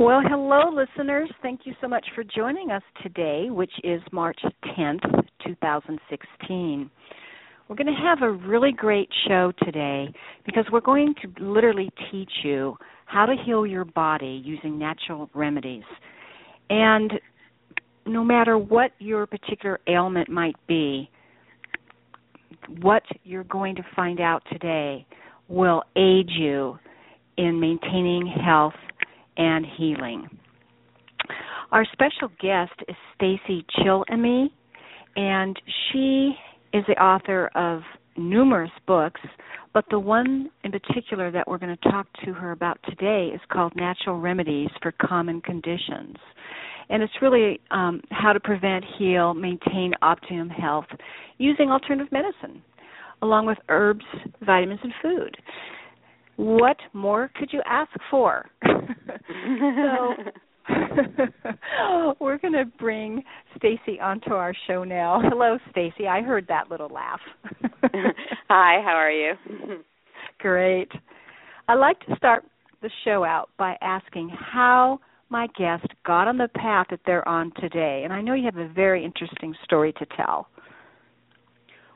Well, hello, listeners. Thank you so much for joining us today, which is March 10th, 2016. We're going to have a really great show today because we're going to literally teach you how to heal your body using natural remedies. And no matter what your particular ailment might be, what you're going to find out today will aid you in maintaining health and healing. Our special guest is Stacey Chillemi, and she is the author of numerous books, but the one in particular that we're going to talk to her about today is called Natural Remedies for Common Conditions. And it's really um, how to prevent, heal, maintain optimum health using alternative medicine, along with herbs, vitamins, and food what more could you ask for? so we're going to bring Stacey onto our show now. Hello, Stacey. I heard that little laugh. Hi, how are you? Great. I'd like to start the show out by asking how my guest got on the path that they're on today. And I know you have a very interesting story to tell.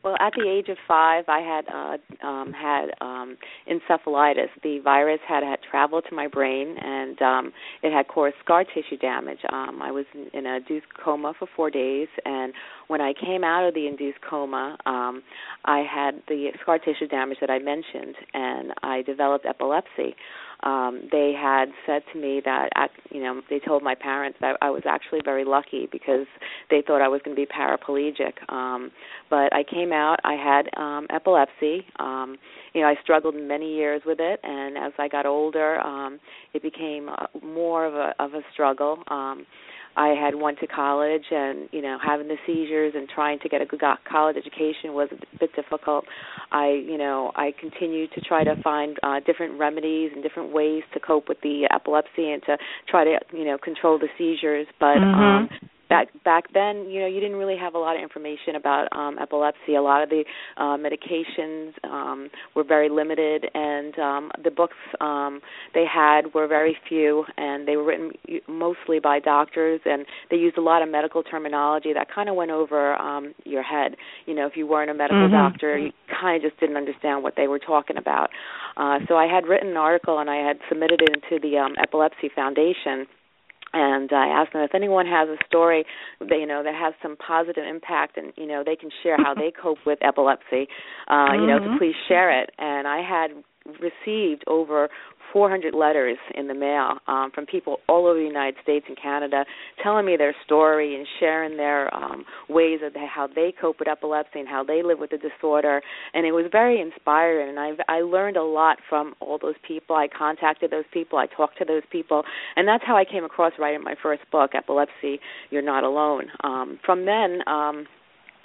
Well, at the age of five, I had uh, um, had um, encephalitis. The virus had had traveled to my brain, and um, it had caused scar tissue damage. Um, I was in, a induced coma for four days, and when I came out of the induced coma, um, I had the scar tissue damage that I mentioned, and I developed epilepsy um they had said to me that at, you know they told my parents that I was actually very lucky because they thought I was going to be paraplegic. Um but I came out I had um epilepsy. Um you know I struggled many years with it and as I got older um it became uh, more of a of a struggle. Um I had went to college and you know having the seizures and trying to get a good college education was a bit difficult. I you know I continued to try to find uh, different remedies and different ways to cope with the epilepsy and to try to you know control the seizures, but mm-hmm. um back back then you know you didn't really have a lot of information about um epilepsy. A lot of the uh medications um were very limited and um the books um they had were very few and they were written mostly by doctors and they used a lot of medical terminology that kind of went over um your head. You know if you weren't a medical mm-hmm. doctor you kind of just didn't understand what they were talking about. Uh so I had written an article and I had submitted it into the um epilepsy foundation and I asked them if anyone has a story that you know that has some positive impact and you know they can share how they cope with epilepsy uh mm-hmm. you know to please share it and I had received over 400 letters in the mail um, from people all over the United States and Canada telling me their story and sharing their um, ways of how they cope with epilepsy and how they live with the disorder. And it was very inspiring. And I've, I learned a lot from all those people. I contacted those people. I talked to those people, and that's how I came across writing my first book, Epilepsy: You're Not Alone. Um, from then. Um,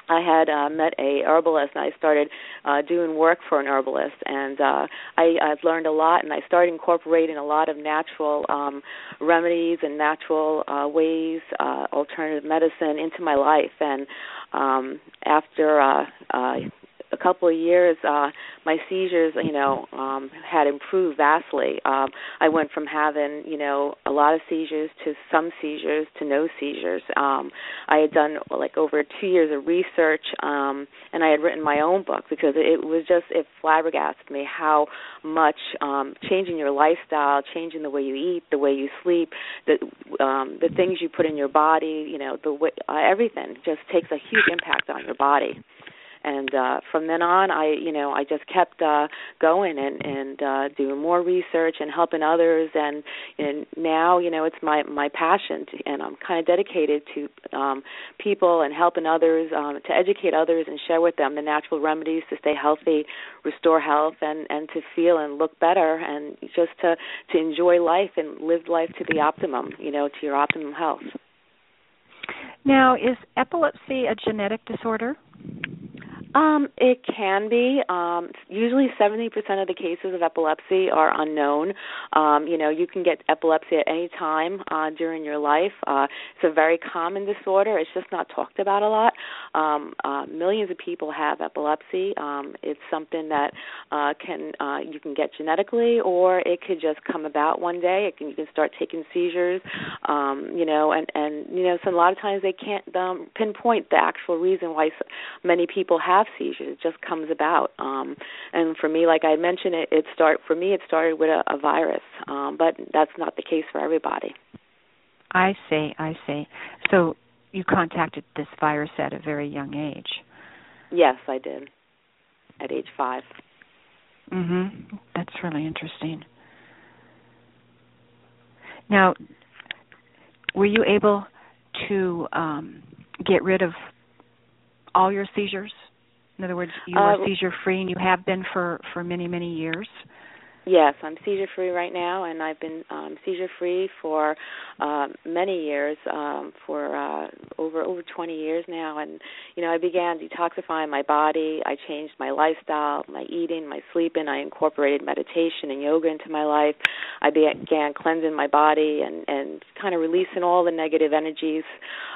I had uh, met a herbalist and I started uh, doing work for an herbalist and uh, I, I've learned a lot and I started incorporating a lot of natural um, remedies and natural uh, ways, uh, alternative medicine into my life and um, after uh, uh, a couple of years uh my seizures you know um had improved vastly. Um i went from having you know a lot of seizures to some seizures to no seizures. Um i had done like over 2 years of research um and i had written my own book because it was just it flabbergasted me how much um changing your lifestyle changing the way you eat the way you sleep the um the things you put in your body you know the way uh, everything just takes a huge impact on your body and uh from then on i you know i just kept uh going and and uh doing more research and helping others. And and now you know it's my my passion to, and i'm kind of dedicated to um people and helping others um to educate others and share with them the natural remedies to stay healthy restore health and and to feel and look better and just to to enjoy life and live life to the optimum you know to your optimum health. Now is epilepsy a genetic disorder um, it can be. Um, usually, seventy percent of the cases of epilepsy are unknown. Um, you know, you can get epilepsy at any time uh, during your life. Uh, it's a very common disorder. It's just not talked about a lot. Um, uh, millions of people have epilepsy. Um, it's something that uh, can uh, you can get genetically, or it could just come about one day. It can, you can start taking seizures. Um, you know, and and you know, so a lot of times they can't um, pinpoint the actual reason why so many people have have seizures. It just comes about. Um, and for me, like I mentioned, it, it start for me. It started with a, a virus, um, but that's not the case for everybody. I see. I see. So you contacted this virus at a very young age. Yes, I did. At age five. Mhm. That's really interesting. Now, were you able to um, get rid of all your seizures? In other words, you are uh, seizure free, and you have been for for many many years. Yes, I'm seizure free right now, and I've been um, seizure free for uh, many years, um, for uh, over over 20 years now. And you know, I began detoxifying my body. I changed my lifestyle, my eating, my sleeping. I incorporated meditation and yoga into my life. I began cleansing my body and and kind of releasing all the negative energies.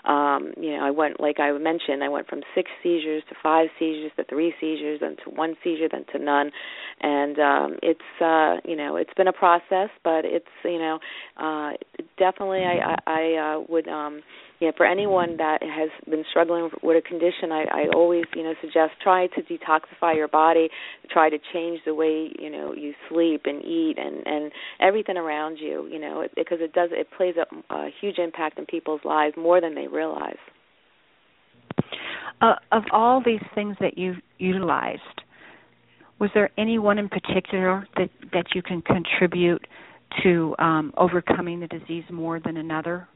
Um, you know, I went like I mentioned, I went from six seizures to five seizures to three seizures, then to one seizure, then to none. And um, it's uh, uh, you know, it's been a process, but it's you know, uh, definitely I I, I uh, would um, you know, for anyone that has been struggling with a condition, I, I always you know suggest try to detoxify your body, try to change the way you know you sleep and eat and and everything around you, you know, it, because it does it plays a, a huge impact in people's lives more than they realize. Uh, of all these things that you've utilized, was there anyone in particular that that you can contribute to um, overcoming the disease more than another,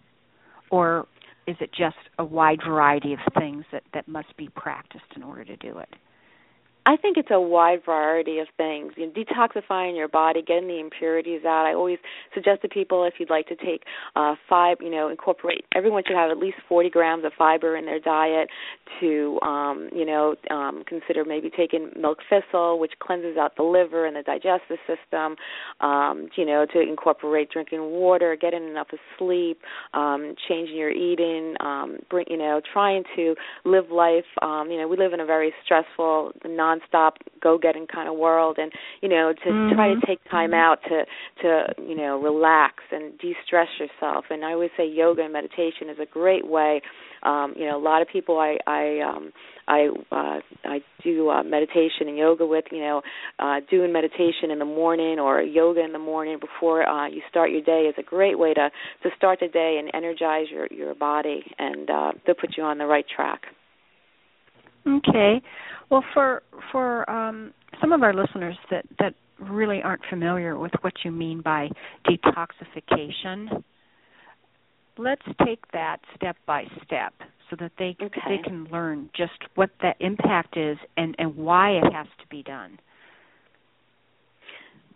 or is it just a wide variety of things that that must be practiced in order to do it? I think it's a wide variety of things. You know, detoxifying your body, getting the impurities out. I always suggest to people if you'd like to take uh five, you know, incorporate everyone should have at least 40 grams of fiber in their diet to um, you know, um consider maybe taking milk thistle which cleanses out the liver and the digestive system, um, you know, to incorporate drinking water, getting enough of sleep, um, changing your eating, um, bring, you know, trying to live life um, you know, we live in a very stressful non nonstop go getting kind of world and you know to mm-hmm. try to take time out to to you know relax and de-stress yourself and i always say yoga and meditation is a great way um you know a lot of people i i um i uh i do uh, meditation and yoga with you know uh doing meditation in the morning or yoga in the morning before uh you start your day is a great way to to start the day and energize your your body and uh to put you on the right track Okay. Well, for for um, some of our listeners that that really aren't familiar with what you mean by detoxification, let's take that step by step so that they okay. they can learn just what that impact is and and why it has to be done.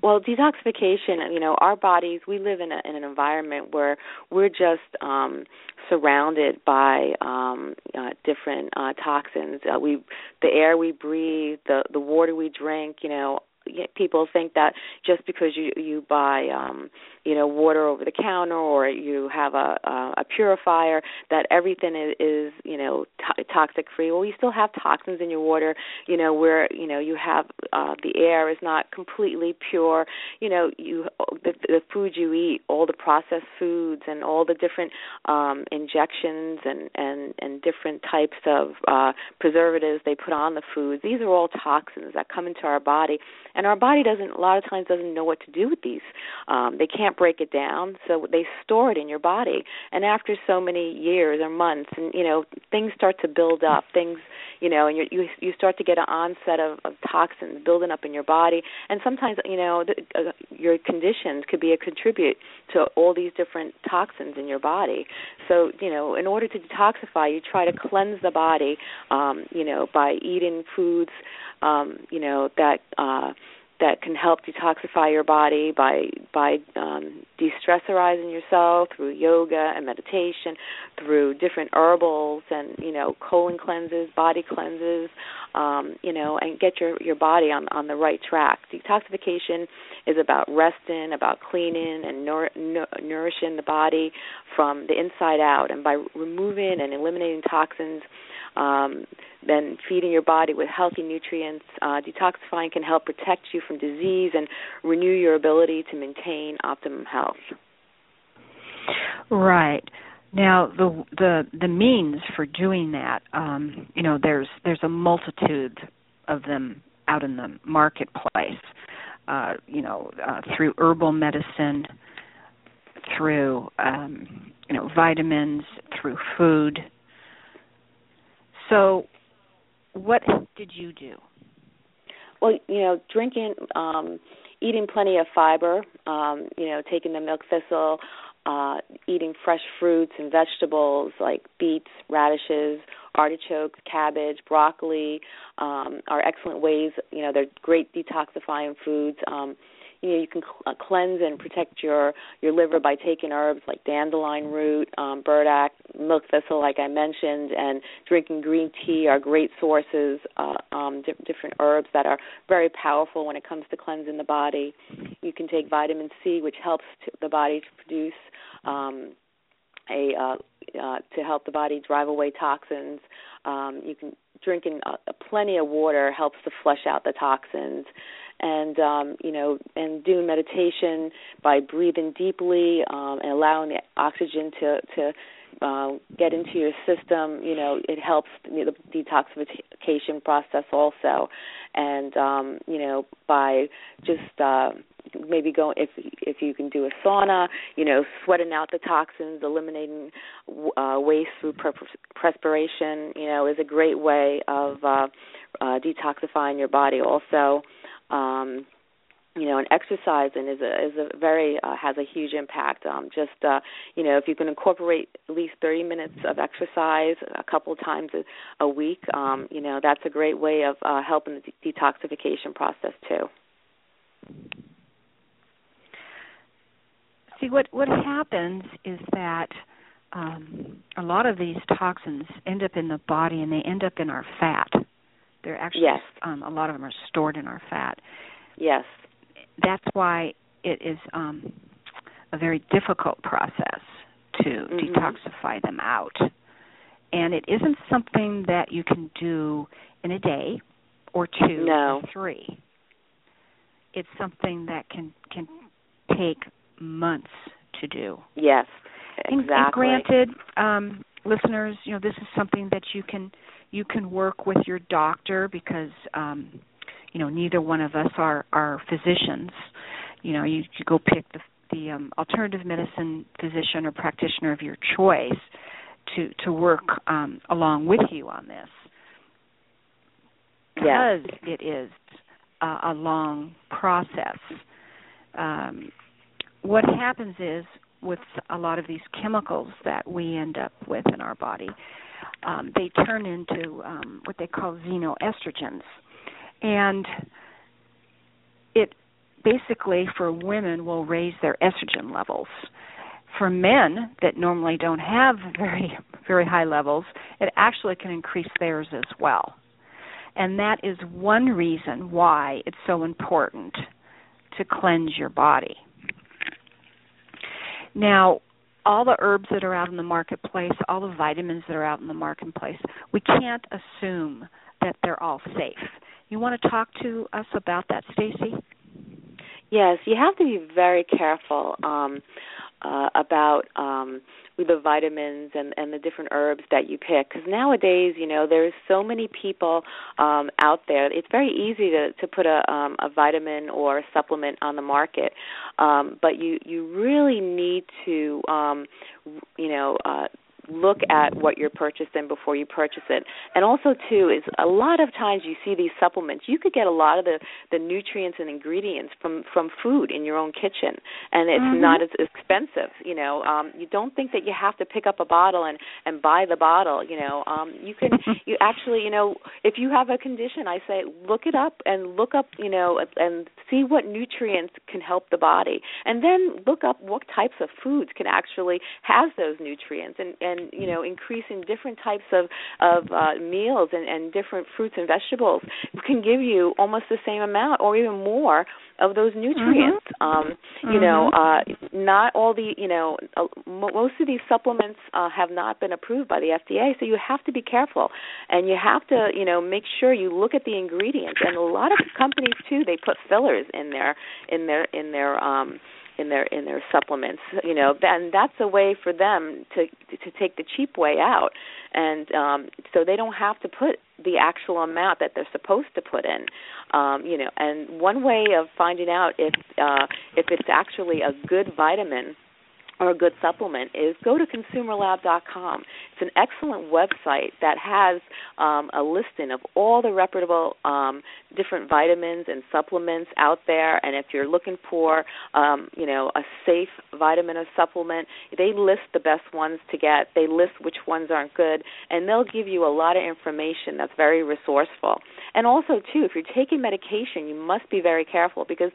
Well, detoxification, you know, our bodies, we live in, a, in an environment where we're just um, surrounded by um, uh, different uh, toxins. Uh, we, the air we breathe, the the water we drink, you know, people think that just because you you buy um you know water over the counter or you have a a, a purifier that everything is, is you know to- toxic free. Well you still have toxins in your water you know where you know you have uh the air is not completely pure. You know you the, the food you eat all the processed foods and all the different um injections and and and different types of uh preservatives they put on the foods these are all toxins that come into our body. And our body doesn't a lot of times doesn't know what to do with these. Um they can't can't break it down, so they store it in your body. And after so many years or months, and you know, things start to build up. Things, you know, and you you you start to get an onset of, of toxins building up in your body. And sometimes, you know, the, uh, your conditions could be a contribute to all these different toxins in your body. So, you know, in order to detoxify, you try to cleanse the body, um, you know, by eating foods, um, you know, that. uh that can help detoxify your body by by um, de-stressorizing yourself through yoga and meditation, through different herbals and you know colon cleanses, body cleanses, um, you know, and get your your body on on the right track. Detoxification is about resting, about cleaning and nour- nourishing the body from the inside out, and by removing and eliminating toxins um, then feeding your body with healthy nutrients. Uh, detoxifying can help protect you from disease and renew your ability to maintain optimum health. Right. Now the the the means for doing that, um, you know, there's there's a multitude of them out in the marketplace. Uh, you know, uh, through herbal medicine, through um, you know vitamins, through food, so, what did you do? Well, you know, drinking, um, eating plenty of fiber, um, you know, taking the milk thistle, uh, eating fresh fruits and vegetables like beets, radishes, artichokes, cabbage, broccoli um, are excellent ways. You know, they're great detoxifying foods. Um, you know you can cl- uh, cleanse and protect your your liver by taking herbs like dandelion root, um, burdock, milk thistle, like I mentioned, and drinking green tea are great sources. Uh, um, di- different herbs that are very powerful when it comes to cleansing the body. You can take vitamin C, which helps to the body to produce um, a uh, uh, to help the body drive away toxins. Um, you can drinking uh, plenty of water helps to flush out the toxins and um, you know, and doing meditation by breathing deeply um, and allowing the oxygen to to uh, get into your system. You know, it helps the detoxification process also, and um, you know, by just uh, maybe going if if you can do a sauna, you know, sweating out the toxins, eliminating uh, waste through perspiration, you know, is a great way of uh, uh, detoxifying your body. Also, um, you know, and exercising is a is a very uh, has a huge impact. Um, just uh, you know, if you can incorporate at least 30 minutes of exercise a couple times a, a week, um, you know, that's a great way of uh, helping the de- detoxification process too. See, what what happens is that um, a lot of these toxins end up in the body, and they end up in our fat. They're actually yes. um, a lot of them are stored in our fat. Yes. That's why it is um, a very difficult process to mm-hmm. detoxify them out. And it isn't something that you can do in a day or two no. or three. It's something that can can take months to do. Yes, exactly. And, and granted, um, listeners, you know this is something that you can you can work with your doctor because um you know neither one of us are are physicians. You know you, you go pick the the um, alternative medicine physician or practitioner of your choice to to work um, along with you on this. Because it is a, a long process. Um, what happens is with a lot of these chemicals that we end up with in our body, um, they turn into um, what they call xenoestrogens, and it basically for women will raise their estrogen levels. For men that normally don't have very very high levels, it actually can increase theirs as well. And that is one reason why it's so important to cleanse your body. Now, all the herbs that are out in the marketplace, all the vitamins that are out in the marketplace, we can't assume that they're all safe. You want to talk to us about that, Stacey? Yes, you have to be very careful. Um, uh, about um, the vitamins and and the different herbs that you pick. Because nowadays you know there's so many people um out there. It's very easy to to put a um a vitamin or a supplement on the market. Um but you you really need to um you know uh look at what you're purchasing before you purchase it. And also too is a lot of times you see these supplements, you could get a lot of the the nutrients and ingredients from from food in your own kitchen and it's mm-hmm. not as expensive, you know. Um you don't think that you have to pick up a bottle and and buy the bottle, you know. Um you can you actually, you know, if you have a condition, I say look it up and look up, you know, and see what nutrients can help the body. And then look up what types of foods can actually have those nutrients and and you know increasing different types of of uh, meals and, and different fruits and vegetables can give you almost the same amount or even more of those nutrients. Mm-hmm. Um, you mm-hmm. know, uh, not all the you know uh, most of these supplements uh, have not been approved by the FDA, so you have to be careful, and you have to you know make sure you look at the ingredients. And a lot of companies too, they put fillers in their in their in their um in their in their supplements you know and that's a way for them to to take the cheap way out and um so they don't have to put the actual amount that they're supposed to put in um you know and one way of finding out if uh if it's actually a good vitamin or a good supplement is go to consumerlab.com. It's an excellent website that has um, a listing of all the reputable um, different vitamins and supplements out there. And if you're looking for, um, you know, a safe vitamin or supplement, they list the best ones to get. They list which ones aren't good, and they'll give you a lot of information that's very resourceful. And also, too, if you're taking medication, you must be very careful because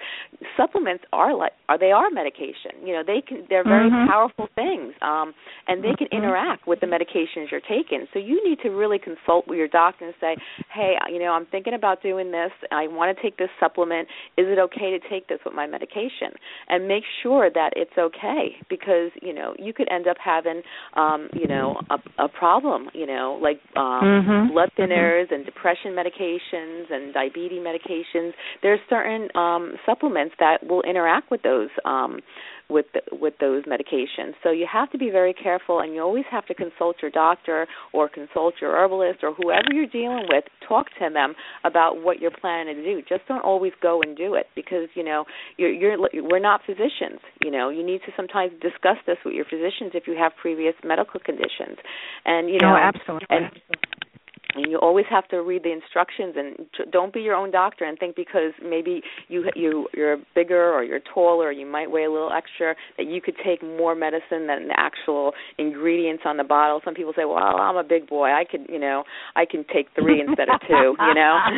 supplements are like, are they are medication. You know, they can they're very mm-hmm. powerful things, um, and they can mm-hmm. interact with the medications you're taking. So you need to really consult with your doctor and say, hey, you know, I'm thinking about doing this. I want to take this supplement. Is it okay to take this with my medication? And make sure that it's okay because you know you could end up having, um, you know, a, a problem. You know, like um, mm-hmm. blood thinners and depression medications and diabetes medications. There's certain um, supplements that will interact with those um, with the, with those medications. So you have to be very careful, and you always have to consult your doctor or consult your herbalist or whoever you're dealing with. Talk to them about what you're planning to do. Just don't always go and do it because you know you're, you're we're not physicians. You know you need to sometimes discuss this with your physicians if you have previous medical conditions, and you know oh, absolutely. And, and you always have to read the instructions and don't be your own doctor and think because maybe you you you're bigger or you're taller or you might weigh a little extra that you could take more medicine than the actual ingredients on the bottle. Some people say well i'm a big boy. I could you know i can take three instead of two you know?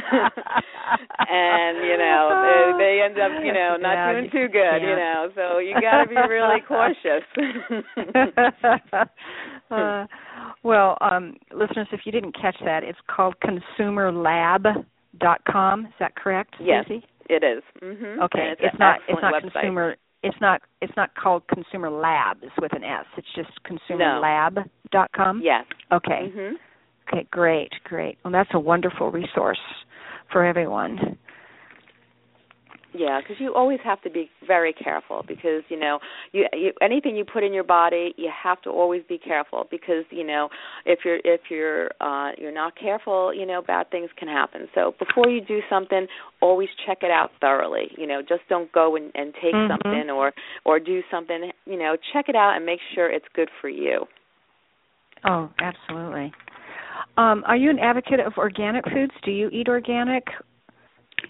And you know they, they end up you know not yeah, doing too good yeah. you know? So you got to be really cautious. Uh, well, um, listeners, if you didn't catch that, it's called consumerlab.com. Is that correct? Yes, Susie? it is. Mm-hmm. Okay, it's, it's not. It's not website. consumer. It's not. It's not called Consumer Labs with an S. It's just consumerlab.com. Yes. Okay. Mm-hmm. Okay. Great. Great. Well, that's a wonderful resource for everyone. Yeah, because you always have to be very careful because you know you, you anything you put in your body, you have to always be careful because you know if you're if you're uh you're not careful, you know bad things can happen. So before you do something, always check it out thoroughly. You know, just don't go and, and take mm-hmm. something or or do something. You know, check it out and make sure it's good for you. Oh, absolutely. Um, are you an advocate of organic foods? Do you eat organic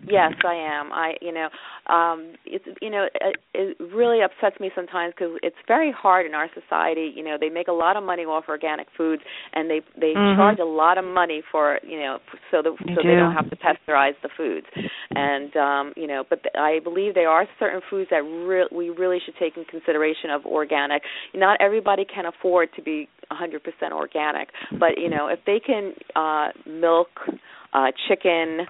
Yes, I am. I, you know, um, it's, you know, it, it really upsets me sometimes because it's very hard in our society. You know, they make a lot of money off organic foods, and they they mm-hmm. charge a lot of money for, you know, so that they so do. they don't have to pasteurize the foods. And um, you know, but I believe there are certain foods that re- we really should take in consideration of organic. Not everybody can afford to be 100% organic, but you know, if they can uh, milk, uh, chicken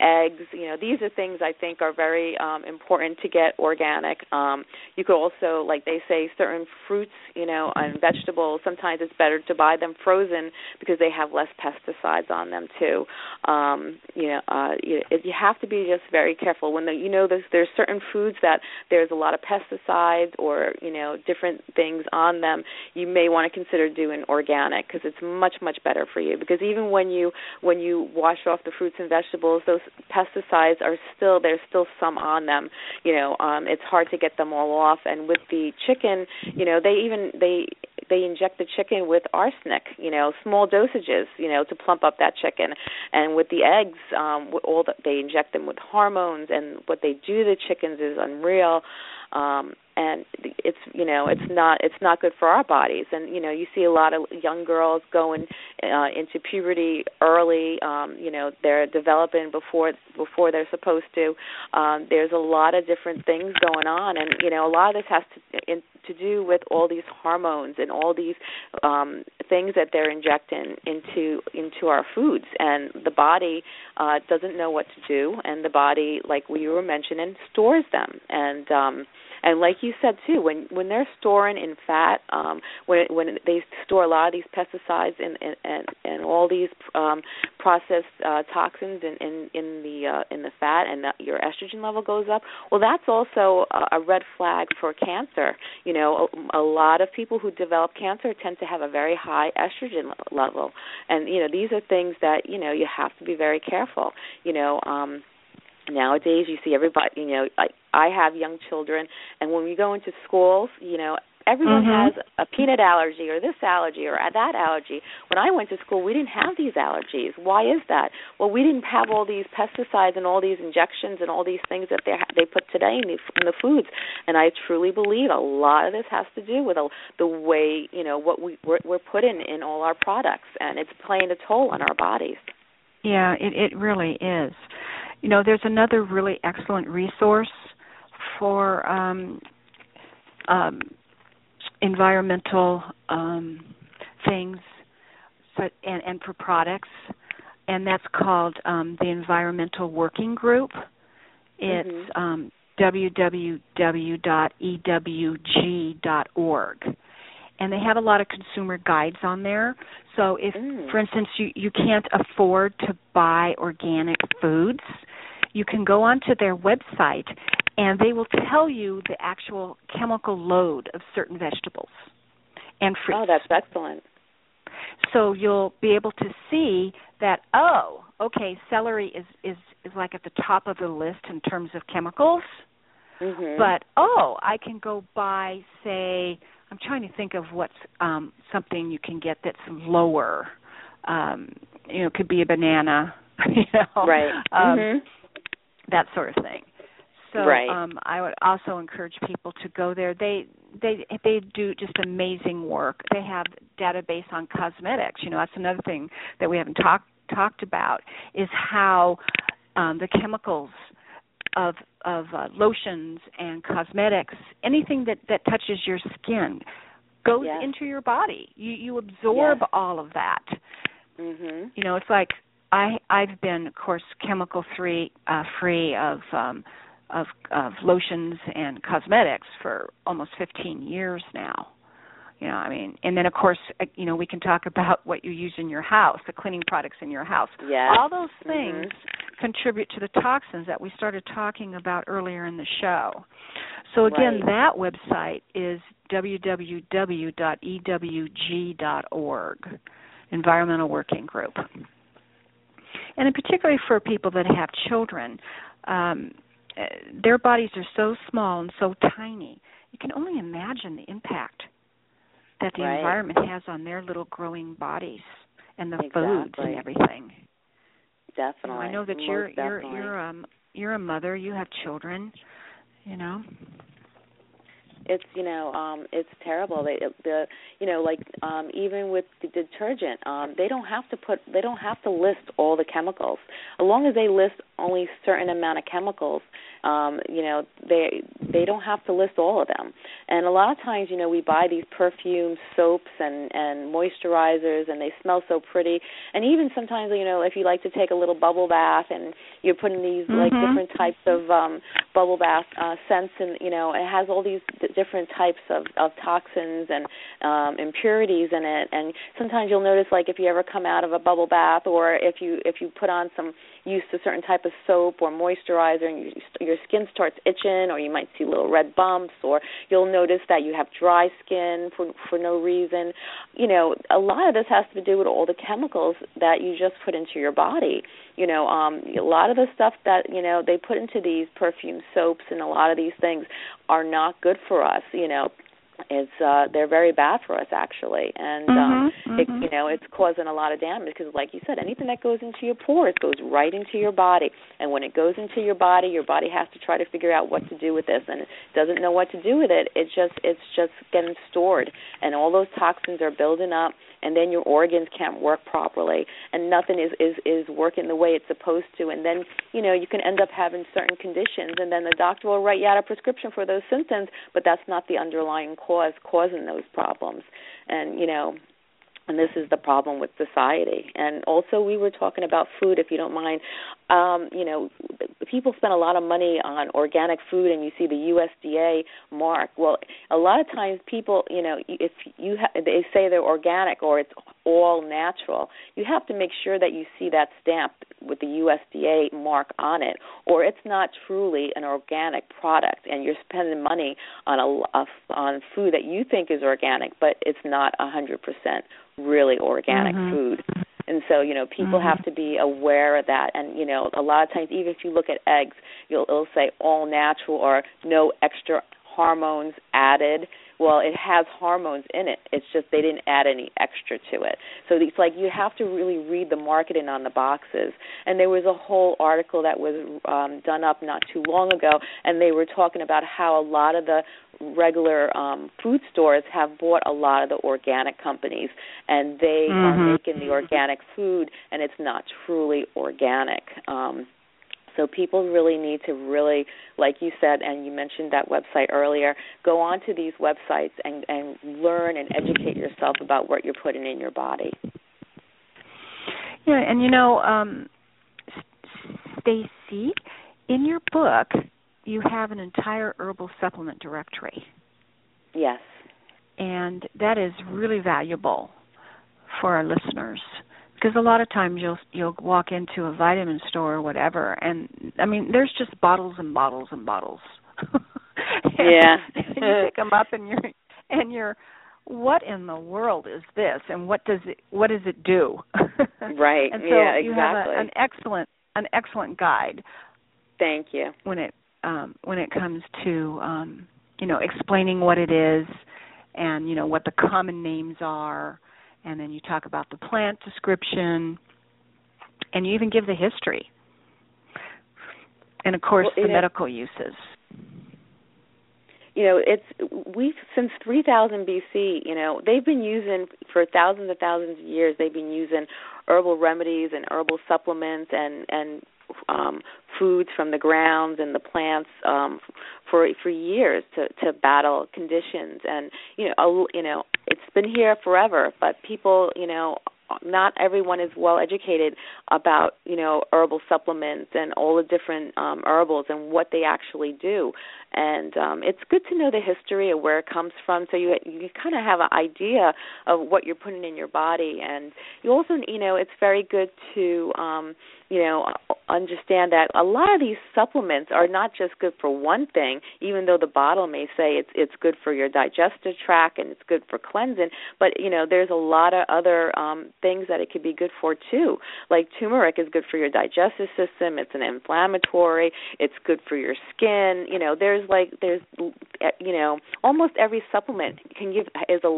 eggs. You know, these are things I think are very um, important to get organic. Um, you could also, like they say, certain fruits, you know, and vegetables. Sometimes it's better to buy them frozen because they have less pesticides on them too. Um, you know, uh, you, you have to be just very careful when the, you know there's there's certain foods that there's a lot of pesticides or you know different things on them. You may want to consider doing organic because it's much much better for you. Because even when you when you wash off the fruits and vegetables, those pesticides are still there's still some on them. You know, um, it's hard to get them all off. And with the chicken, you know, they even they they inject the chicken with arsenic, you know, small dosages, you know, to plump up that chicken. And with the eggs, um, all the, they inject them with hormones, and what they do to the chickens is unreal. Um, and it's you know it's not it's not good for our bodies. And you know you see a lot of young girls going uh, into puberty early um you know they're developing before before they're supposed to. Um there's a lot of different things going on. And you know a lot of this has to in, to do with all these hormones and all these um things that they're injecting into into our foods. And the body uh doesn't know what to do. And the body like we were mentioning stores them. And um and like you said too, when when they're storing in fat, um, when when they store a lot of these pesticides and and and, all these um, processed uh, toxins in in, in the uh, in the fat, and the, your estrogen level goes up. Well, that's also a, a red flag for cancer. You know, a, a lot of people who develop cancer tend to have a very high estrogen level, and you know these are things that you know you have to be very careful. You know. um nowadays you see everybody you know like i have young children and when we go into schools you know everyone mm-hmm. has a peanut allergy or this allergy or that allergy. When i went to school we didn't have these allergies. Why is that? Well we didn't have all these pesticides and all these injections and all these things that they they put today in the, in the foods. And i truly believe a lot of this has to do with a, the way you know what we we're, we're putting in all our products and it's playing a toll on our bodies. Yeah it it really is you know, there's another really excellent resource for um, um, environmental um, things so, and, and for products, and that's called um, the Environmental Working Group. It's mm-hmm. um, www.ewg.org and they have a lot of consumer guides on there. So if mm. for instance you you can't afford to buy organic foods, you can go onto their website and they will tell you the actual chemical load of certain vegetables and fruits. Oh, that's excellent. So you'll be able to see that oh, okay, celery is is is like at the top of the list in terms of chemicals. Mm-hmm. But oh, I can go buy say I'm trying to think of what's um something you can get that's lower. Um you know, it could be a banana, you know. Right. Um mm-hmm that sort of thing. So right. um, I would also encourage people to go there. They they they do just amazing work. They have database on cosmetics. You know, that's another thing that we haven't talked talked about is how um, the chemicals of of uh, lotions and cosmetics, anything that that touches your skin, goes yes. into your body. You you absorb yes. all of that. Mhm. You know, it's like I I've been of course chemical free uh free of um of of lotions and cosmetics for almost 15 years now. You know, I mean, and then of course, uh, you know, we can talk about what you use in your house, the cleaning products in your house. Yeah. All those mm-hmm. things mm-hmm. Contribute to the toxins that we started talking about earlier in the show. So again, right. that website is www.ewg.org, Environmental Working Group and particularly for people that have children, um, their bodies are so small and so tiny. You can only imagine the impact that the right. environment has on their little growing bodies and the exactly. foods and everything. Definitely. I know that you're you're you're um you're a mother. You have children. You know it's you know um it's terrible they the you know like um even with the detergent um they don't have to put they don't have to list all the chemicals as long as they list only certain amount of chemicals um you know they they don't have to list all of them. And a lot of times you know we buy these perfume soaps and and moisturizers and they smell so pretty. And even sometimes you know if you like to take a little bubble bath and you're putting these mm-hmm. like different types of um bubble bath uh scents and you know it has all these d- different types of of toxins and um impurities in it. And sometimes you'll notice like if you ever come out of a bubble bath or if you if you put on some use a certain type of soap or moisturizer and you, your skin starts itching or you might see little red bumps or you'll notice that you have dry skin for for no reason. You know a lot of this has to do with all the chemicals that you just put into your body. You know um a lot of the stuff that you know they put into these perfume soaps and a lot of these things are not good for us you know it's uh they're very bad for us actually. And um mm-hmm, it mm-hmm. you know it's causing a lot of damage because like you said anything that goes into your pores goes right into your body. And when it goes into your body your body has to try to figure out what to do with this. And it doesn't know what to do with it. It's just it's just getting stored. And all those toxins are building up and then your organs can't work properly and nothing is is is working the way it's supposed to and then you know you can end up having certain conditions and then the doctor will write you out a prescription for those symptoms but that's not the underlying cause causing those problems. And you know and this is the problem with society. And also we were talking about food if you don't mind. Um you know people spend a lot of money on organic food and you see the USDA mark. Well a lot of times people you know if you ha- they say they're organic or it's all natural you have to make sure that you see that stamp with the USDA mark on it or it's not truly an organic product and you're spending money on a, a on food that you think is organic but it's not 100% really organic mm-hmm. food and so you know people mm-hmm. have to be aware of that and you know a lot of times even if you look at eggs you'll it'll say all natural or no extra hormones added well it has hormones in it. It's just they didn't add any extra to it. So it's like you have to really read the marketing on the boxes. And there was a whole article that was um done up not too long ago and they were talking about how a lot of the regular um food stores have bought a lot of the organic companies and they mm-hmm. are making the organic food and it's not truly organic. Um so people really need to really like you said and you mentioned that website earlier go on to these websites and and learn and educate yourself about what you're putting in your body yeah and you know um Stacey in your book you have an entire herbal supplement directory. Yes. And that is really valuable for our listeners because a lot of times you'll you'll walk into a vitamin store or whatever and I mean there's just bottles and bottles and bottles. and, yeah. and you pick them up and you're and you're what in the world is this and what does it what does it do? right. and so yeah, you exactly. have a, an excellent an excellent guide. Thank you. When it um, when it comes to um, you know explaining what it is and you know what the common names are, and then you talk about the plant description, and you even give the history, and of course well, the medical uses. You know, it's we've since 3000 BC. You know, they've been using for thousands and thousands of years. They've been using herbal remedies and herbal supplements and and um, foods from the grounds and the plants um, for for years to to battle conditions. And you know you know it's been here forever but people you know not everyone is well educated about you know herbal supplements and all the different um herbals and what they actually do. And um it's good to know the history of where it comes from so you you kind of have an idea of what you're putting in your body. And you also you know it's very good to um you know understand that a lot of these supplements are not just good for one thing even though the bottle may say it's it's good for your digestive tract and it's good for cleansing but you know there's a lot of other um things that it could be good for too. Like turmeric is good for your digestive system it's an inflammatory it's good for your skin you know there's like there's you know almost every supplement can give is a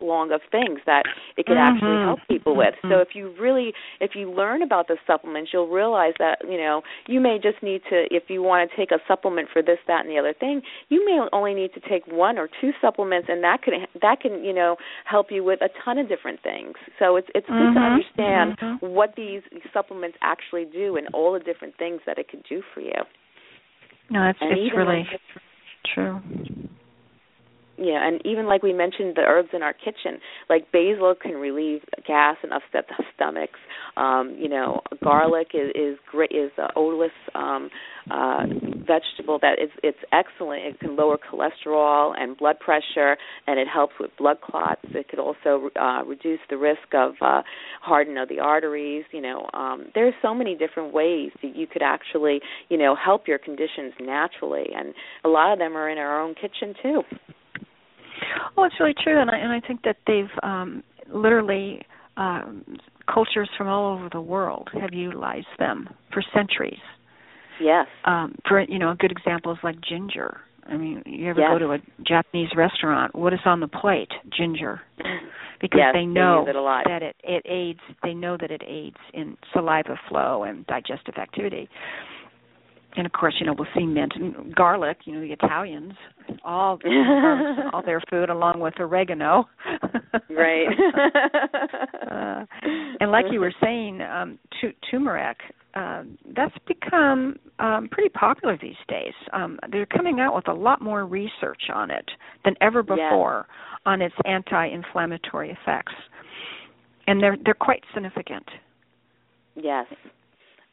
long of things that it could mm-hmm. actually help people with. Mm-hmm. So if you really if you learn about the supplements, you'll realize that you know you may just need to if you want to take a supplement for this, that, and the other thing, you may only need to take one or two supplements, and that can that can you know help you with a ton of different things. So it's it's good to Mm-hmm. understand Mhm. what these supplements actually do and all the different things that it could do for you. No, And it's really true. Yeah, and even like we mentioned, the herbs in our kitchen, like basil can relieve gas and upset the stomachs. Um, you know, garlic is is great is a odorless um, uh, vegetable that is it's excellent. It can lower cholesterol and blood pressure, and it helps with blood clots. It could also uh, reduce the risk of uh, hardening of the arteries. You know, um, there's so many different ways that you could actually you know help your conditions naturally, and a lot of them are in our own kitchen too. Oh, it's really true, and I and I think that they've um, literally um, cultures from all over the world have utilized them for centuries. Yes. Um, for you know, a good example is like ginger. I mean, you ever Yes. go to a Japanese restaurant? What is on the plate? Ginger, because Yes, they they know use it a lot. that it it aids. They know that it aids in saliva flow and digestive activity. And of course, you know, we'll see mint and garlic. You know, the Italians all all their food along with oregano. Right. uh, and like you were saying, um, tu- turmeric, um, that's become um, pretty popular these days. Um, they're coming out with a lot more research on it than ever Yes. before on its anti-inflammatory effects, and they're they're quite significant. Yes.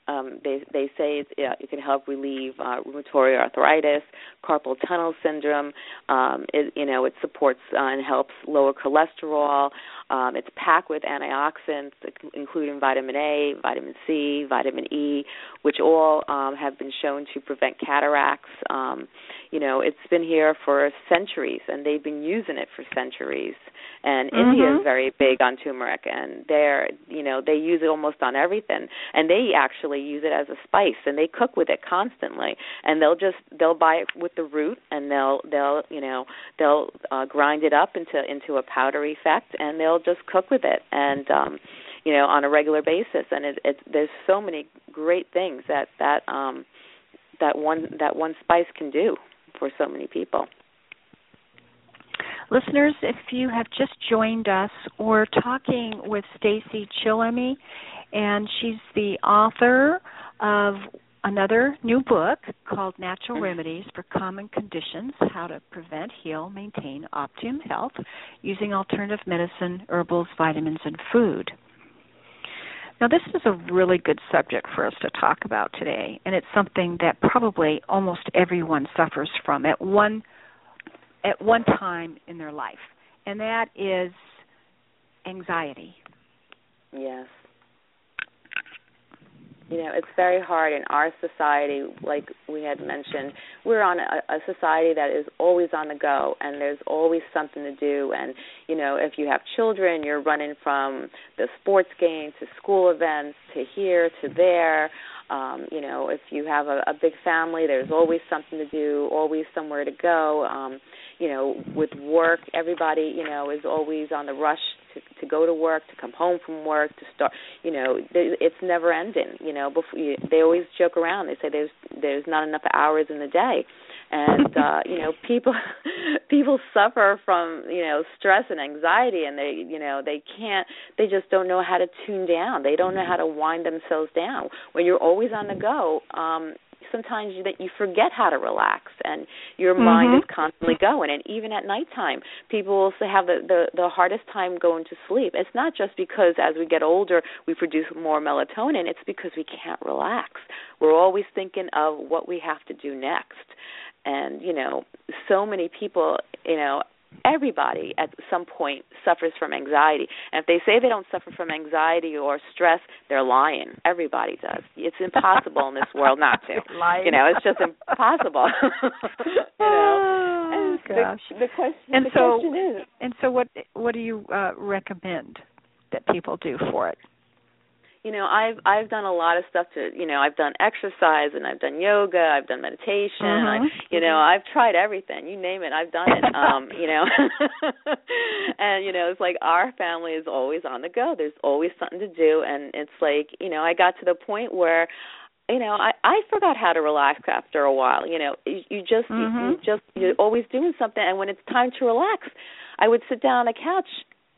Um, they they say it's, yeah, it can help relieve uh, rheumatoid arthritis, carpal tunnel syndrome. Um, it, you know, it supports uh, and helps lower cholesterol. Um, it's packed with antioxidants, including vitamin A, vitamin C, vitamin E, which all um, have been shown to prevent cataracts. Um, you know, it's been here for centuries, and they've been using it for centuries. And India Mhm. is very big on turmeric, and they're, you know, they use it almost on everything. And they actually use it as a spice, and they cook with it constantly. And they'll just they'll buy it with the root, and they'll they'll you know they'll uh, grind it up into into a powdery effect, and they'll just cook with it. And um, you know, on a regular basis, and it, it's there's so many great things that that um, that one that one spice can do for so many people. Listeners, if you have just joined us, we're talking with Stacey Chillemi, and she's the author of another new book called Natural mm-hmm. Remedies for Common Conditions How to Prevent, Heal, Maintain Optimum Health Using Alternative Medicine, Herbals, Vitamins, and Food. Now, this is a really good subject for us to talk about today, and it's something that probably almost everyone suffers from at one at one time in their life, and that is anxiety. Yes. You know, it's very hard in our society, like we had mentioned. We're on a, a society that is always on the go, and there's always something to do. And you know, if you have children, you're running from the sports game to school events to here to there. Um, you know, if you have a, a big family, there's always something to do, always somewhere to go. Um, you know, with work, everybody, you know, is always on the rush to to go to work, to come home from work, to start. You know, it's never ending. You know, before you, they always joke around. They say there's there's not enough hours in the day, and uh, you know, people people suffer from you know stress and anxiety, and they you know they can't. They just don't know how to tune down. They don't know how to wind themselves down. When you're always on the go, um, sometimes you, that you forget how to relax and your Mhm. mind is constantly going. And even at nighttime people will have the, the the hardest time going to sleep. It's not just because as we get older we produce more melatonin. It's because we can't relax. We're always thinking of what we have to do next. And you know so many people you know everybody at some point suffers from anxiety. And if they say they don't suffer from anxiety or stress, they're lying. Everybody does. It's impossible in this world not to. You know, it's just impossible. you know. Oh, And gosh. The, the question And the so- question is And so, what what do you uh, recommend that people do for it? You know i've i've done a lot of stuff to you know i've done exercise and i've done yoga i've done meditation mm-hmm. i you know i've tried everything you name it i've done it um you know and you know it's like our family is always on the go there's always something to do and it's like you know i got to the point where you know i i forgot how to relax after a while you know you, you just mm-hmm. you, you just you're always doing something and when it's time to relax i would sit down on the couch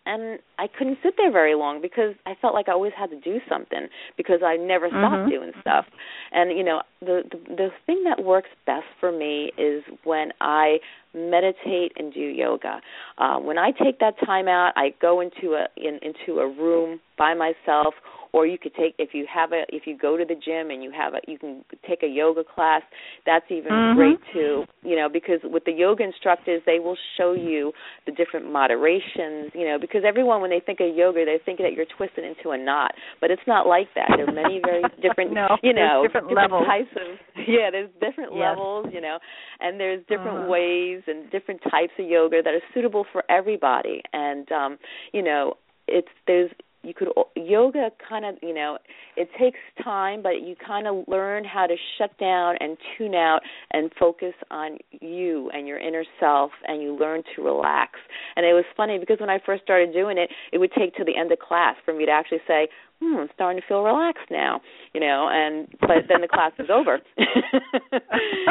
and I couldn't sit there very long because I felt like I always had to do something because I never stopped mm-hmm. doing stuff. And you know, the, the the thing that works best for me is when I meditate and do yoga. Uh, when I take that time out, I go into a in, into a room by myself or you could take if you have a if you go to the gym and you have a you can take a yoga class that's even mm-hmm. great too you know because with the yoga instructors they will show you the different moderations you know because everyone when they think of yoga they think that you're twisted into a knot but it's not like that there are many very different no, you know different, different levels types of yeah there's different yes. levels you know and there's different uh-huh. ways and different types of yoga that are suitable for everybody and um you know it's there's you could yoga kind of you know it takes time but you kind of learn how to shut down and tune out and focus on you and your inner self and you learn to relax. And it was funny because when i first started doing it it would take to the end of class for me to actually say hmm i'm starting to feel relaxed now you know and but then the class was over.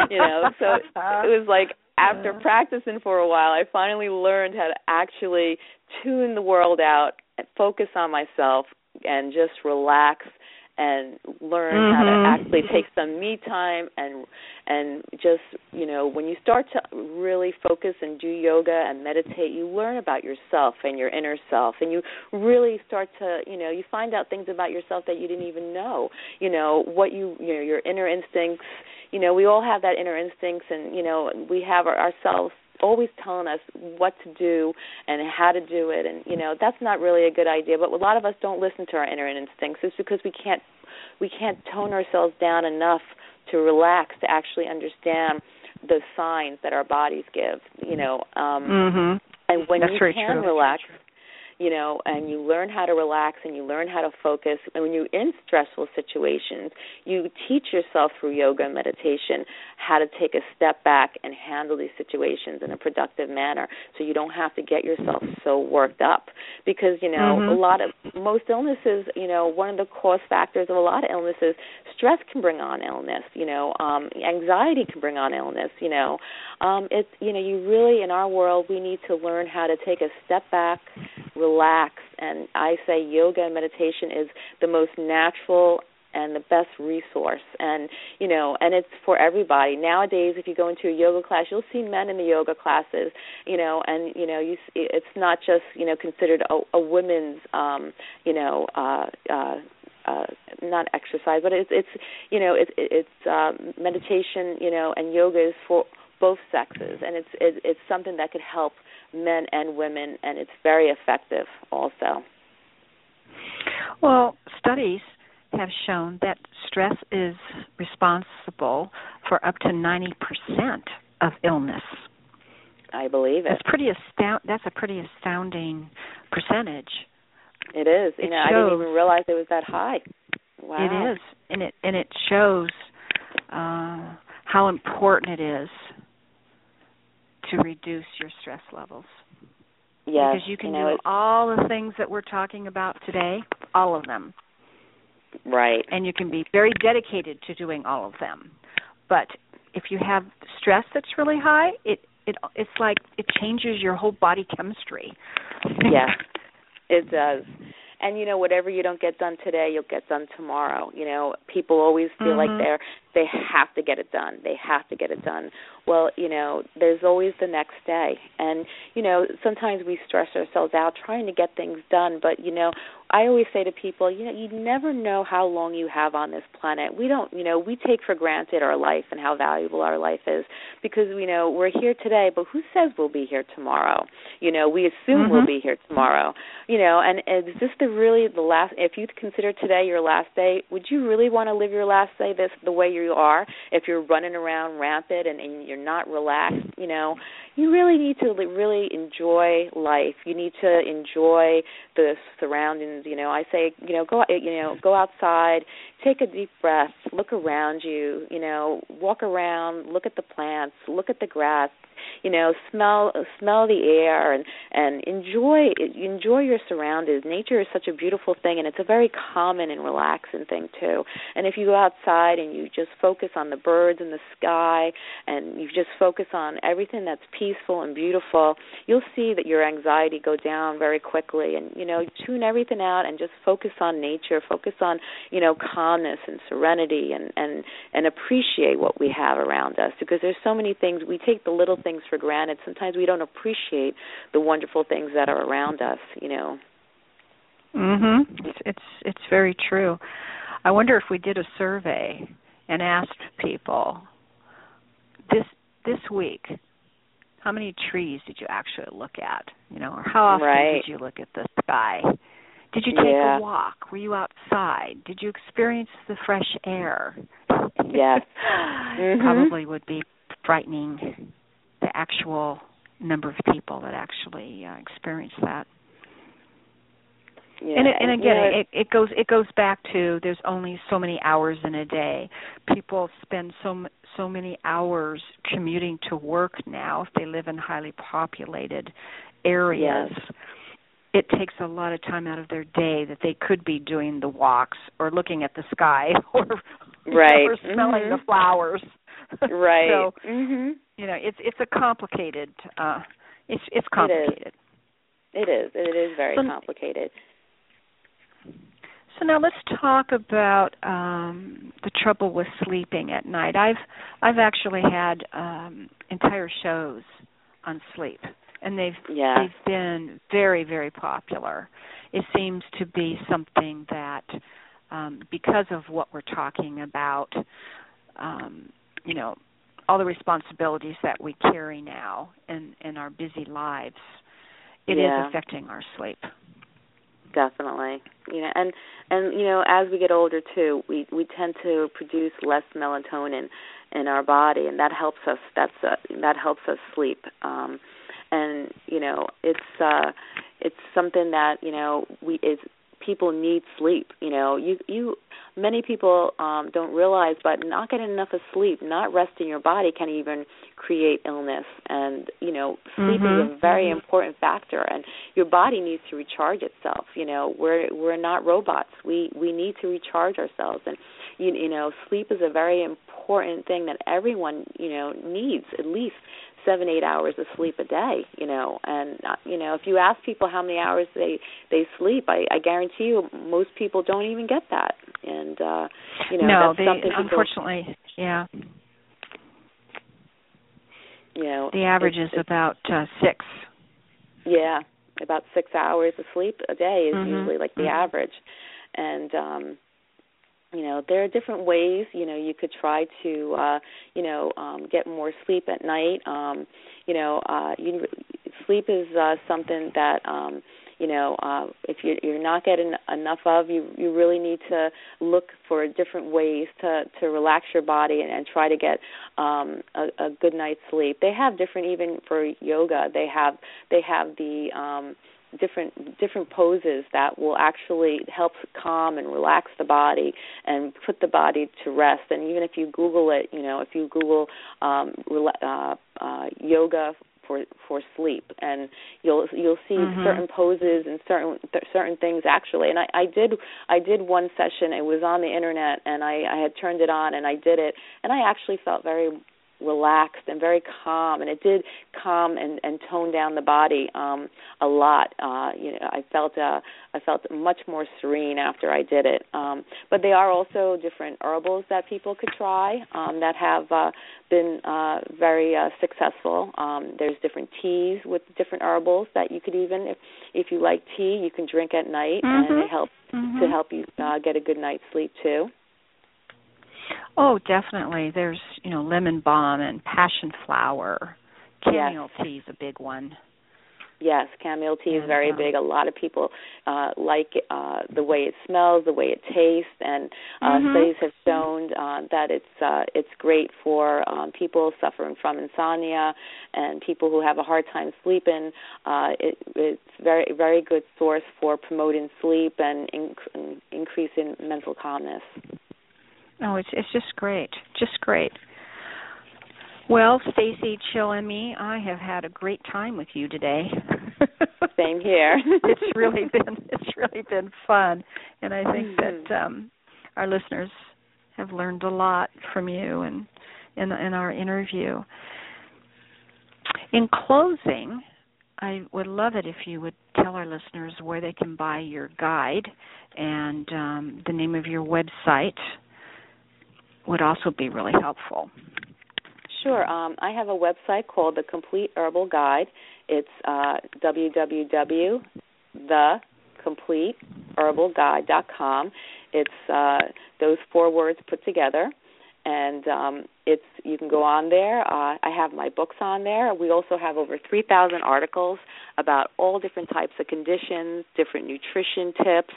You know so it was like after practicing for a while i finally learned how to actually tune the world out focus on myself and just relax and learn mm-hmm. how to actually take some me time and and just you know when you start to really focus and do yoga and meditate you learn about yourself and your inner self. And you really start to you know you find out things about yourself that you didn't even know. You know what you you know your inner instincts. You know we all have that inner instincts and you know we have our, ourselves always telling us what to do and how to do it and you know that's not really a good idea but a lot of us don't listen to our inner instincts it's because we can't we can't tone ourselves down enough to relax to actually understand the signs that our bodies give you know um mm-hmm. and when that's you true. can relax you know, and you learn how to relax and you learn how to focus. And when you're in stressful situations, you teach yourself through yoga and meditation how to take a step back and handle these situations in a productive manner so you don't have to get yourself so worked up. Because, you know, mm-hmm. a lot of most illnesses, you know, one of the cause factors of a lot of illnesses, stress can bring on illness, you know, um, anxiety can bring on illness, you know. Um, it's you know, you really in our world we need to learn how to take a step back relax. Relaxed and I say yoga and meditation is the most natural and the best resource. And you know and it's for everybody. Nowadays if you go into a yoga class you'll see men in the yoga classes you know and you know you it's not just you know considered a, a women's um you know uh uh uh not exercise but it's it's you know it's it's um meditation you know and yoga is for both sexes. And it's it, it's something that could help men and women, and it's very effective also. Well, studies have shown that stress is responsible for up to 90% of illness. I believe it. That's pretty astound that's a pretty astounding percentage. It is. It know, shows, I didn't even realize it was that high. Wow. It is. And it and it shows uh how important it is to reduce your stress levels. Yes, because you can you know, do all the things that we're talking about today, all of them. Right. And you can be very dedicated to doing all of them. But if you have stress that's really high, it it it's like it changes your whole body chemistry. yes. It does. And you know, whatever you don't get done today, you'll get done tomorrow. You know, people always feel mm-hmm. like they're they have to get it done. They have to get it done. Well, you know, there's always the next day. And, you know, sometimes we stress ourselves out trying to get things done, but you know, I always say to people, you know, you never know how long you have on this planet. We don't, you know, we take for granted our life and how valuable our life is because we know we're here today, but who says we'll be here tomorrow? You know, we assume mm-hmm. we'll be here tomorrow. You know, and is this the really the last if you consider today your last day, would you really want to live your last day this the way you're you are, if you're running around rampant and, and you're not relaxed, you know, you really need to really enjoy life. You need to enjoy the surroundings. You know, I say, you know, go, you know, go outside, take a deep breath, look around you. You know, walk around, look at the plants, look at the grass, you know smell smell the air and and enjoy enjoy your surroundings. Nature is such a beautiful thing and it's a very common and relaxing thing too. And if you go outside and you just focus on the birds and the sky and you just focus on everything that's peaceful and beautiful you'll see that your anxiety go down very quickly. And you know tune everything out and just focus on nature focus on you know calmness and serenity and and and appreciate what we have around us because there's so many things. We take the little things for granted. Sometimes we don't appreciate the wonderful things that are around us, you know. Mhm. It's it's it's very true. I wonder if we did a survey and asked people this this week how many trees did you actually look at? You know, or how often right. did you look at the sky? Did you take yeah. a walk? Were you outside? Did you experience the fresh air? Yes. mm-hmm. Probably would be frightening the actual number of people that actually uh, experience that. Yeah, and, it, and again, yeah. it, it goes it goes back to there's only so many hours in a day. People spend so so many hours commuting to work now if they live in highly populated areas. Yes. It takes a lot of time out of their day that they could be doing the walks or looking at the sky or right. or smelling mm-hmm. the flowers. Right. so, mhm. You know, it's it's a complicated uh it's it's complicated. It is. It is, it is very so, complicated. So now let's talk about um, the trouble with sleeping at night. I've I've actually had um, entire shows on sleep, and they've yes. they've been very very popular. It seems to be something that um, because of what we're talking about, um, you know, all the responsibilities that we carry now in in our busy lives, it yeah. is affecting our sleep. Definitely. You know and and you know as we get older too we we tend to produce less melatonin in our body and that helps us that's uh, that helps us sleep. Um and you know it's uh it's something that you know we is people need sleep you know you you many people um, don't realize, but not getting enough of sleep, not resting your body, can even create illness. And you know, sleep mm-hmm. is a very mm-hmm. important factor, and your body needs to recharge itself. You know, we're we're not robots. We we need to recharge ourselves, and you, you know, sleep is a very important thing that everyone you know needs at least seven eight hours of sleep a day you know. And uh, you know if you ask people how many hours they they sleep i i guarantee you most people don't even get that. And uh you know no that's they something unfortunately people, yeah. You know the average is about uh six. Yeah about six hours of sleep a day is mm-hmm. usually like the mm-hmm. average. And um you know there are different ways you know you could try to uh you know um get more sleep at night. Um you know uh you sleep is uh something that um you know uh if you you're not getting enough of you you really need to look for different ways to to relax your body and, and try to get um a, a good night's sleep. They have different even for yoga they have they have the um different different poses that will actually help calm and relax the body and put the body to rest. And even if you google it you know if you google um uh, uh yoga for for sleep and you'll you'll see mm-hmm. certain poses and certain th- certain things actually. And I I did I did one session it was on the internet and I I had turned it on and I did it. And I actually felt very relaxed and very calm and it did calm and and tone down the body um a lot uh you know i felt uh i felt much more serene after i did it um but they are also different herbals that people could try um that have uh been uh very uh successful um there's different teas with different herbals that you could even if if you like tea you can drink at night mm-hmm. and it helps mm-hmm. to help you uh get a good night's sleep too Oh, definitely. There's, you know, lemon balm and passion flower. Chamomile yes. tea is a big one. Yes, chamomile tea is very big. A lot of people uh, like uh, the way it smells, the way it tastes, and uh, mm-hmm. studies have shown uh, that it's uh, it's great for um, people suffering from insomnia and people who have a hard time sleeping. Uh, it, it's very very good source for promoting sleep and inc- increasing mental calmness. Oh, it's it's just great, just great. Well, Stacy Chill, and me, I have had a great time with you today. Same here. it's really been it's really been fun, and I think mm-hmm. that um, our listeners have learned a lot from you and in in our interview. In closing, I would love it if you would tell our listeners where they can buy your guide and um, the name of your website would also be really helpful. Sure. Um, I have a website called the Complete Herbal Guide. It's uh, www.thecompleteherbalguide.com. It's uh, those four words put together, and um, it's you can go on there. Uh, I have my books on there. We also have over 3,000 articles about all different types of conditions, different nutrition tips,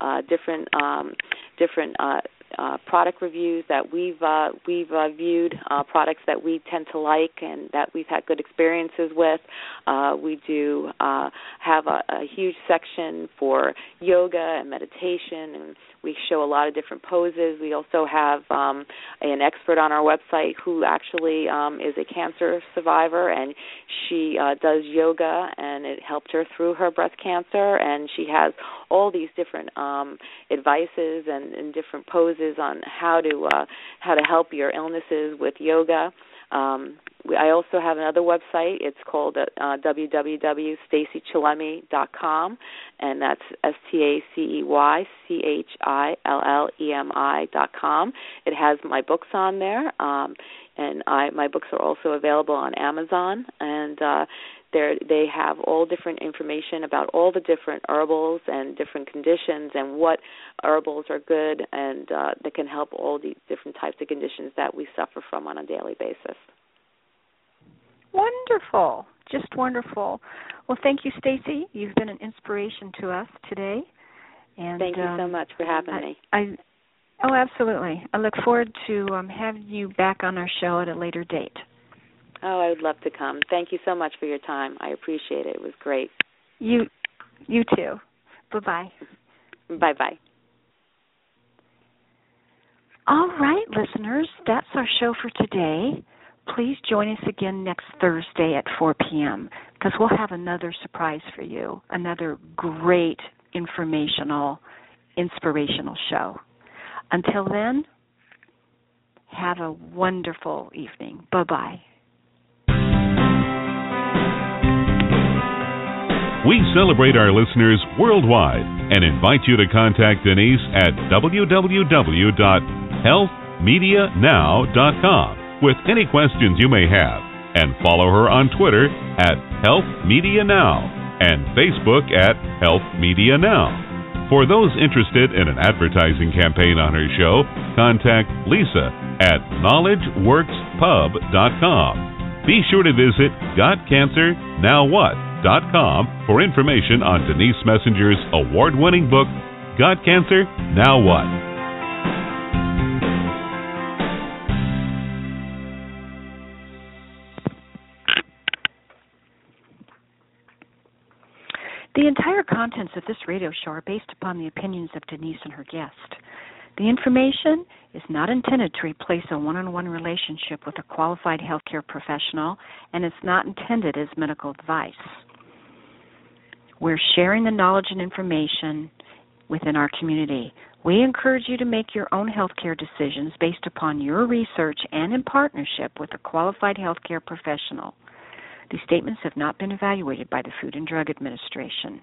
uh, different um, different uh, uh, product reviews that we've uh, we've uh, viewed, uh, products that we tend to like and that we've had good experiences with. Uh, we do uh, have a, a huge section for yoga and meditation, and we show a lot of different poses. We also have um, an expert on our website who actually um, is a cancer survivor, and she uh, does yoga, and it helped her through her breast cancer. And she has all these different um, advices and, and different poses on how to uh, how to help your illnesses with yoga. Um, I also have another website. It's called uh, www.staceychillemi.com, and that's S T A C E Y C H I L L E M I dot com. It has my books on there, um, and I my books are also available on Amazon. And uh, they have all different information about all the different herbals and different conditions and what herbals are good and uh, that can help all the different types of conditions that we suffer from on a daily basis. Wonderful. Just wonderful. Well, thank you, Stacey. You've been an inspiration to us today. And thank you um, so much for having I, me. I, oh, absolutely. I look forward to um, having you back on our show at a later date. Oh, I would love to come. Thank you so much for your time. I appreciate it. It was great. You, you too. Bye bye. Bye bye. All right, listeners, that's our show for today. Please join us again next Thursday at 4 p.m. because we'll have another surprise for you, another great informational, inspirational show. Until then, have a wonderful evening. Bye bye. We celebrate our listeners worldwide and invite you to contact Denise at www.healthmedianow.com with any questions you may have and follow her on Twitter at Health Media Now and Facebook at Health Media Now. For those interested in an advertising campaign on her show, contact Lisa at KnowledgeWorksPub.com. Be sure to visit GotCancerNowWhat.com for information on Denise Messenger's award winning book, Got Cancer? Now What? The entire contents of this radio show are based upon the opinions of Denise and her guest. The information is not intended to replace a one on one relationship with a qualified healthcare professional, and it's not intended as medical advice. We're sharing the knowledge and information within our community. We encourage you to make your own healthcare decisions based upon your research and in partnership with a qualified healthcare professional. These statements have not been evaluated by the Food and Drug Administration.